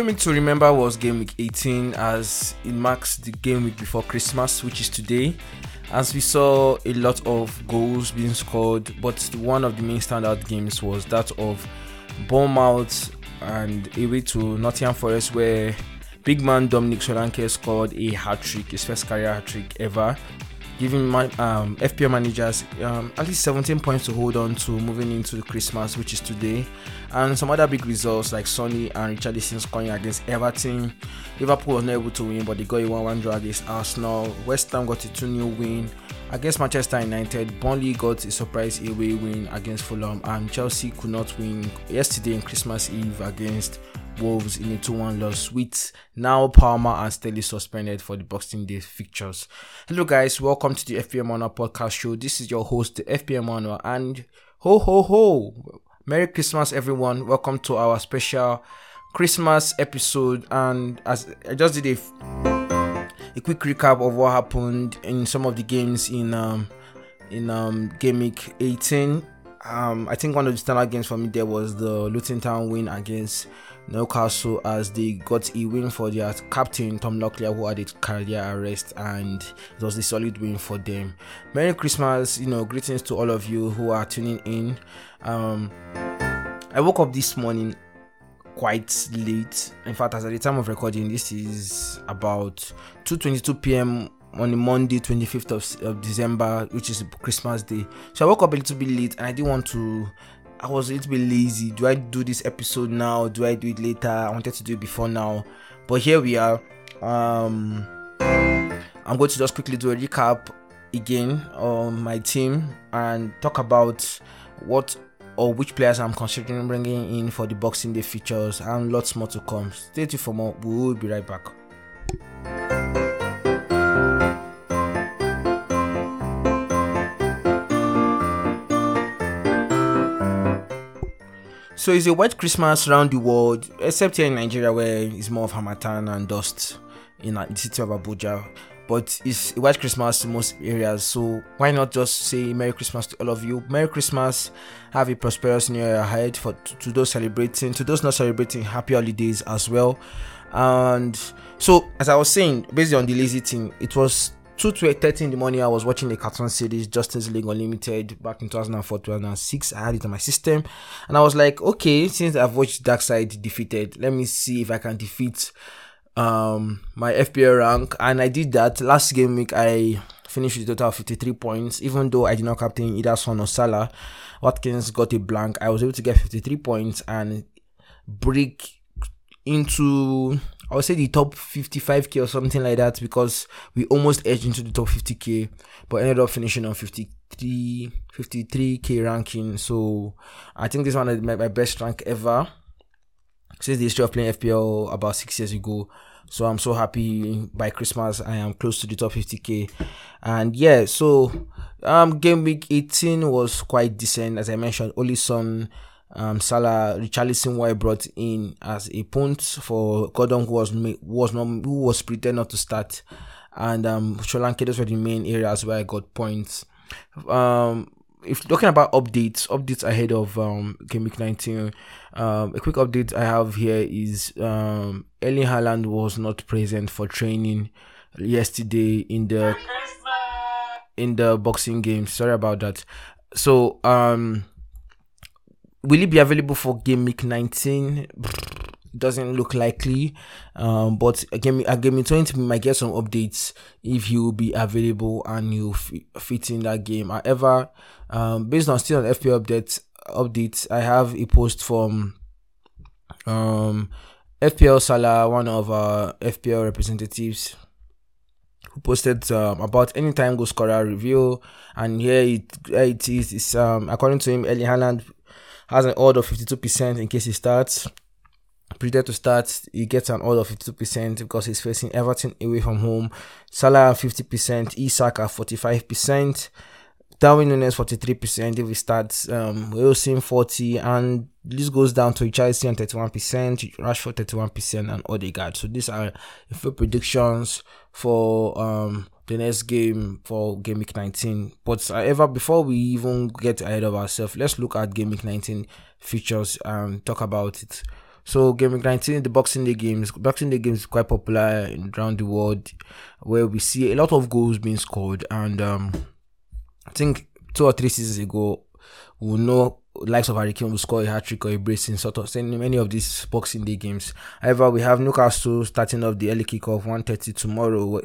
game week to remember was game week 18 as it marks the game week before Christmas, which is today. As we saw a lot of goals being scored, but one of the main standout games was that of Bournemouth and away to Nottingham Forest, where big man Dominic Solanke scored a hat trick, his first career hat trick ever giving my um, FPL managers um, at least 17 points to hold on to moving into Christmas, which is today, and some other big results like Sonny and Richarlison scoring against Everton. Liverpool was not able to win, but they got a 1-1 draw against Arsenal. West Ham got a 2-0 win against Manchester United. Burnley got a surprise away win against Fulham, and Chelsea could not win yesterday in Christmas Eve against Wolves in a 2 1 loss with now Palmer and Sterling suspended for the Boxing Day fixtures. Hello, guys, welcome to the FPL Manual podcast show. This is your host, the FPL Manual, and ho ho ho! Merry Christmas, everyone. Welcome to our special Christmas episode. And as I just did a, a quick recap of what happened in some of the games in um, in um, Game Week 18. Um, I think one of the standout games for me there was the Luton Town win against Newcastle as they got a win for their captain Tom Lockyer who had a career arrest and it was a solid win for them. Merry Christmas, you know, greetings to all of you who are tuning in. Um, I woke up this morning quite late. In fact, as at the time of recording, this is about 2:22 p.m. on the Monday, 25th of, of December, which is Christmas Day. So I woke up a little bit late and I didn't want to I was a little bit lazy. Do I do this episode now? Do I do it later? I wanted to do it before now, but here we are. Um, I'm going to just quickly do a recap again on my team and talk about what or which players I'm considering bringing in for the Boxing Day features and lots more to come. Stay tuned for more. We will be right back. So it's a white Christmas around the world, except here in Nigeria where it's more of Harmattan and dust in the city of Abuja. But it's white Christmas in most areas, so why not just say Merry Christmas to all of you? Merry Christmas, have a prosperous new year ahead for to, to those celebrating, to those not celebrating, happy holidays as well. And so, as I was saying, based on the lazy thing, it was 2 to 30 in the morning, I was watching the cartoon series Justice League Unlimited back in 2004 2006. I had it on my system, and I was like, okay, since I've watched Darkseid defeated, let me see if I can defeat um my FPL rank. And I did that last game week. I finished with a total of 53 points, even though I did not captain either Son or Salah. Watkins got a blank. I was able to get 53 points and break into I would say the top 55k or something like that because we almost edged into the top 50k, but ended up finishing on 53 53k ranking. So I think this one is my, my best rank ever since the history of playing FPL about six years ago. So I'm so happy by Christmas I am close to the top 50k. And yeah, so um game week 18 was quite decent as I mentioned. Only some um, Salah, Richarlison were brought in as a punt for Gordon, who was was not who was pretending not to start, and um, Solanke. Those were the main areas where I got points. Um, if talking about updates, updates ahead of um, game week 19, um, a quick update I have here is um, Erling Haaland was not present for training yesterday in the in the boxing game. Sorry about that. So um will he be available for game week 19? Doesn't look likely. Um, but again, again, in 20 we might get some updates if he will be available and you fit in that game. However, um, based on still on FPL updates, updates, I have a post from um FPL Salah, one of our FPL representatives who posted um, about anytime goal scorer review and here it, here it is it's, um, according to him Erling Haaland has an odd of 52% in case he starts. Predicted to start, he gets an odd of 52% because he's facing Everton away from home. Salah 50%, Isak 45%, Darwin Núñez 43% if he starts, um, Wilson 40 and this goes down to Chelsea on 31%, Rashford 31% and Odegaard. So these are a few predictions for um the next game for game week 19. But however, before we even get ahead of ourselves, let's look at game week 19 features and talk about it. So game week 19, the Boxing Day games. Boxing Day games is quite popular around the world, where we see a lot of goals being scored. And um, I think two or three seasons ago, we know likes of Harry Kane will score a hat trick or a brace in sort of many of these Boxing Day games. However, we have Newcastle starting off the early kickoff 1:30 tomorrow,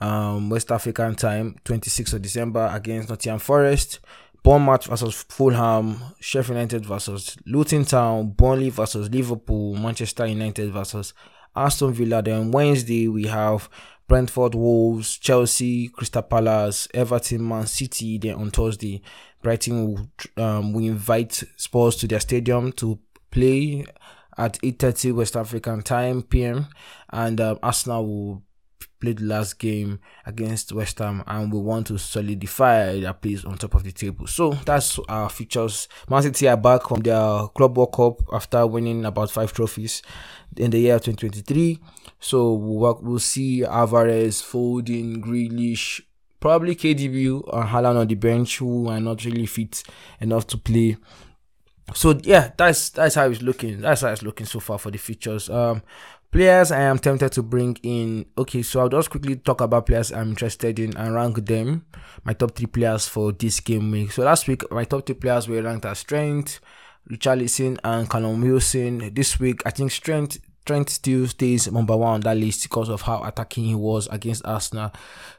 um, West African time, 26th of December against Nottingham Forest. Bournemouth versus Fulham, Sheffield United versus Luton Town, Burnley versus Liverpool, Manchester United versus Aston Villa. Then Wednesday we have Brentford, Wolves, Chelsea, Crystal Palace, Everton, Man City. Then on Thursday, Brighton will, um, invite Spurs to their stadium to play at 8:30 West African time PM, and um, Arsenal will played last game against West Ham and we want to solidify their place on top of the table. So that's our features. Man City are back from their Club World Cup after winning about five trophies in the year 2023. So we'll, we'll see Alvarez, Foden, Grealish, probably KDB and Haaland on the bench who are not really fit enough to play. So yeah, that's that's how it's looking. That's how it's looking so far for the features. Um, Players I am tempted to bring in. Okay, so I'll just quickly talk about players I'm interested in and rank them. My top three players for this game week. So last week, my top three players were ranked as Trent, Richarlison, and Callum Wilson. This week, I think Strength Trent still stays number one on that list because of how attacking he was against Arsenal.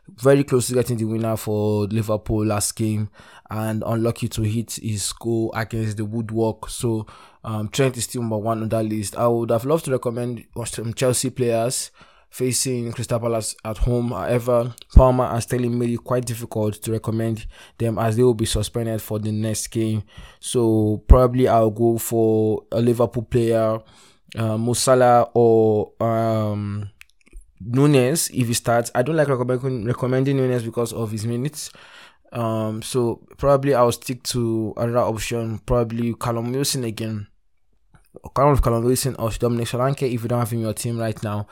Very close to getting the winner for Liverpool last game and unlucky to hit his goal against the woodwork. So um, Trent is still number one on that list. I would have loved to recommend some Chelsea players facing Crystal Palace at home. However, Palmer and Sterling made it quite difficult to recommend them as they will be suspended for the next game. So probably I'll go for a Liverpool player uh, Mo Salah or um, Nunez if he starts. I don't like recommending recommending Nunez because of his minutes. Um, so probably I'll stick to another option. Probably Callum Wilson again. Callum Callum Wilson or Dominic Solanke if you don't have him in your team right now,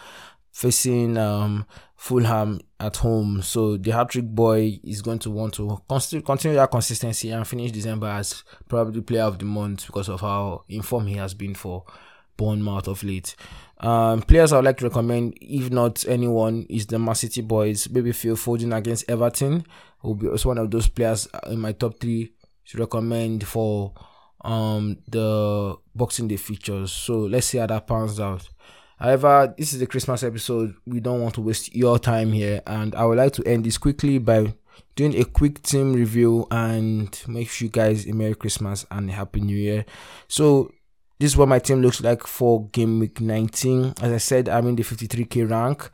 facing um Fulham at home. So the hat trick boy is going to want to continue that consistency and finish December as probably player of the month because of how informed he has been for Bournemouth of late. Um, players I would like to recommend, if not anyone, is the Man City boys. Maybe Phil Foden against Everton will be also one of those players in my top three to recommend for um the Boxing Day features. So let's see how that pans out. However, this is the Christmas episode. We don't want to waste your time here, and I would like to end this quickly by doing a quick team review and make sure you guys a Merry Christmas and a Happy New Year. So this is what my team looks like for game week 19. As I said, I'm in the 53k rank.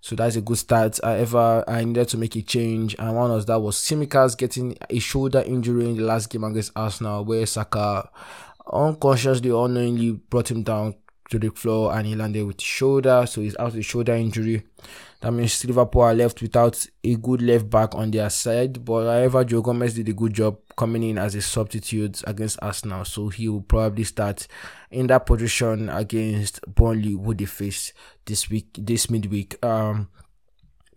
So that's a good start. However, I needed to make a change, and one of that was Tsimikas getting a shoulder injury in the last game against Arsenal, where Saka unconsciously, unknowingly brought him down to the floor and he landed with his shoulder, so he's out with shoulder injury. That means Liverpool are left without a good left back on their side. But however, Joe Gomez did a good job coming in as a substitute against Arsenal, so he will probably start in that position against Burnley, who they face this week, this midweek. Um,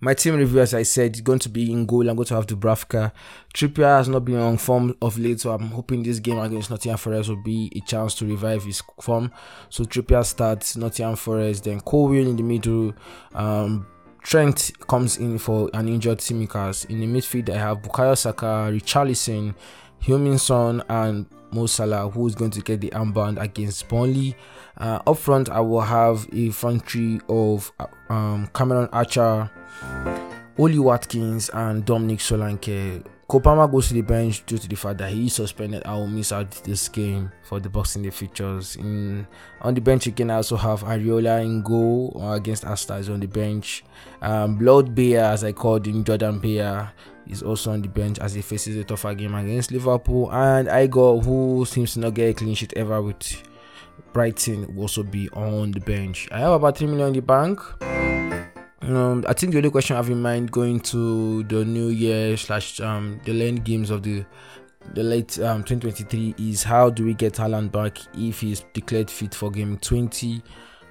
my team review, as I said, is going to be in goal. I'm going to have Dubravka. Trippier has not been on form of late, so I'm hoping this game against Nottingham Forest will be a chance to revive his form. So Trippier starts Nottingham Forest, then Colwill in the middle. Um, Trent comes in for an injured Tsimikas. In the midfield, I have Bukayo Saka, Richarlison, Heung-min and Mo Salah, who is going to get the armband against Burnley. Uh, up front, I will have a front three of um, Cameron Archer, Ollie Watkins, and Dominic Solanke. Cole Palmer goes to the bench due to the fact that he is suspended. I will miss out this game for the Boxing Day features. In on the bench you can also have Areola in goal uh, against Astas on the bench. Um, Blood Bear, as I called him, Jordan Beyer, is also on the bench as he faces a tougher game against Liverpool. And Igor, who seems to not get a clean sheet ever with Brighton, will also be on the bench. I have about 3 million in the bank. Um, I think the only question I have in mind going to the new year slash um the late games of the the late um 2023 is how do we get Haaland back if he's declared fit for game 20?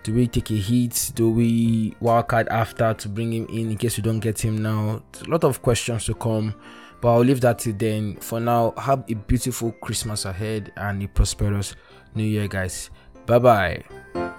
Do we take a hit? Do we work hard after to bring him in in case we don't get him now? There's a lot of questions to come, but I'll leave that to then. For now, have a beautiful Christmas ahead and a prosperous New Year, guys. Bye bye.